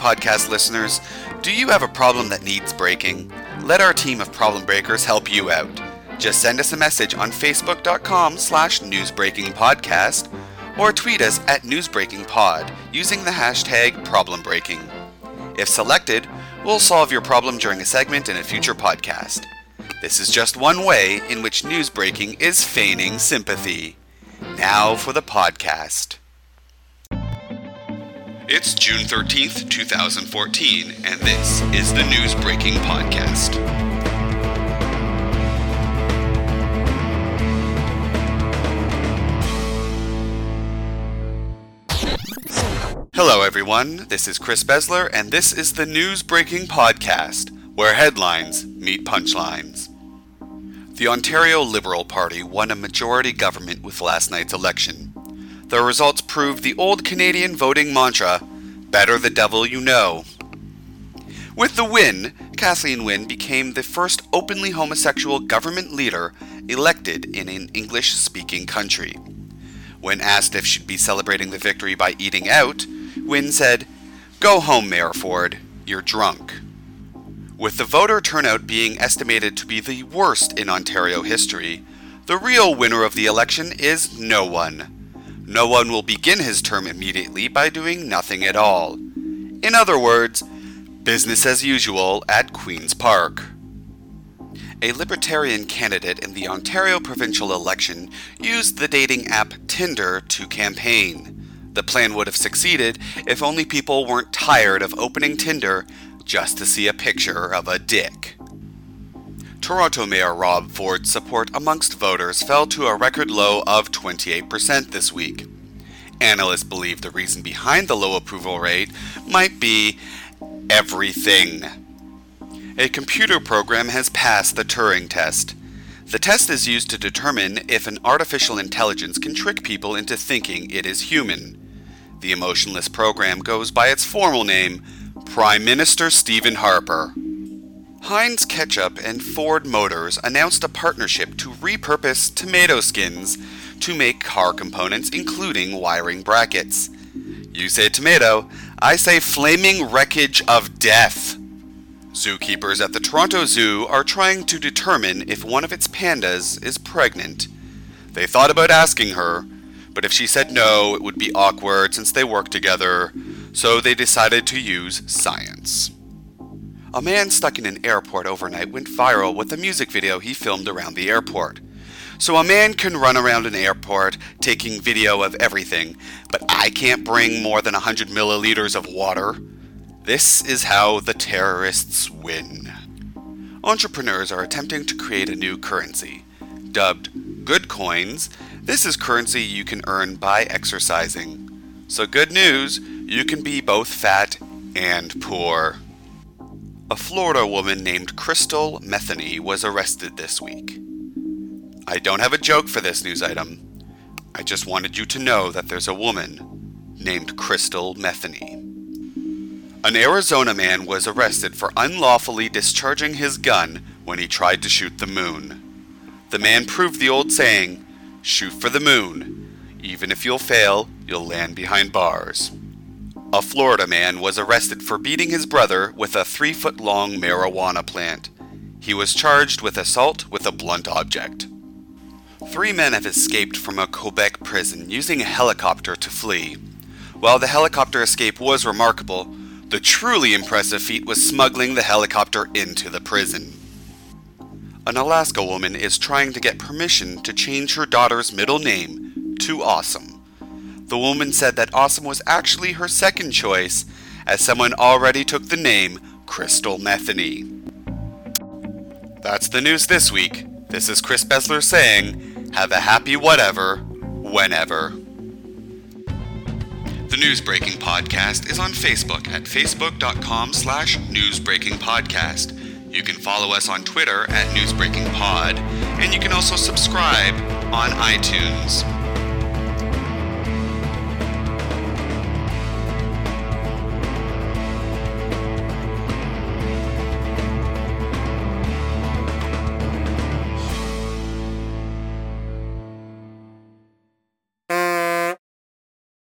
podcast listeners, do you have a problem that needs breaking? Let our team of problem breakers help you out. Just send us a message on facebook.com slash newsbreakingpodcast or tweet us at newsbreakingpod using the hashtag problembreaking. If selected, we'll solve your problem during a segment in a future podcast. This is just one way in which newsbreaking is feigning sympathy. Now for the podcast. It's June 13th, 2014, and this is the News Breaking Podcast. Hello, everyone. This is Chris Besler, and this is the News Breaking Podcast, where headlines meet punchlines. The Ontario Liberal Party won a majority government with last night's election. The results proved the old Canadian voting mantra better the devil you know. With the win, Kathleen Wynne became the first openly homosexual government leader elected in an English speaking country. When asked if she'd be celebrating the victory by eating out, Wynne said, Go home, Mayor Ford, you're drunk. With the voter turnout being estimated to be the worst in Ontario history, the real winner of the election is no one. No one will begin his term immediately by doing nothing at all. In other words, business as usual at Queen's Park. A Libertarian candidate in the Ontario provincial election used the dating app Tinder to campaign. The plan would have succeeded if only people weren't tired of opening Tinder just to see a picture of a dick. Toronto Mayor Rob Ford's support amongst voters fell to a record low of 28% this week. Analysts believe the reason behind the low approval rate might be everything. A computer program has passed the Turing test. The test is used to determine if an artificial intelligence can trick people into thinking it is human. The emotionless program goes by its formal name, Prime Minister Stephen Harper. Heinz Ketchup and Ford Motors announced a partnership to repurpose tomato skins to make car components, including wiring brackets. You say tomato, I say flaming wreckage of death. Zookeepers at the Toronto Zoo are trying to determine if one of its pandas is pregnant. They thought about asking her, but if she said no, it would be awkward since they work together, so they decided to use science. A man stuck in an airport overnight went viral with a music video he filmed around the airport. So a man can run around an airport taking video of everything, but I can't bring more than 100 milliliters of water. This is how the terrorists win. Entrepreneurs are attempting to create a new currency. Dubbed good coins, this is currency you can earn by exercising. So, good news, you can be both fat and poor. A Florida woman named Crystal Metheny was arrested this week. I don't have a joke for this news item. I just wanted you to know that there's a woman named Crystal Metheny. An Arizona man was arrested for unlawfully discharging his gun when he tried to shoot the moon. The man proved the old saying, shoot for the moon. Even if you'll fail, you'll land behind bars. A Florida man was arrested for beating his brother with a three foot long marijuana plant. He was charged with assault with a blunt object. Three men have escaped from a Quebec prison using a helicopter to flee. While the helicopter escape was remarkable, the truly impressive feat was smuggling the helicopter into the prison. An Alaska woman is trying to get permission to change her daughter's middle name to Awesome. The woman said that Awesome was actually her second choice, as someone already took the name Crystal Metheny. That's the news this week. This is Chris Besler saying, have a happy whatever, whenever. The Newsbreaking Podcast is on Facebook at facebook.com slash newsbreakingpodcast. You can follow us on Twitter at newsbreakingpod, and you can also subscribe on iTunes.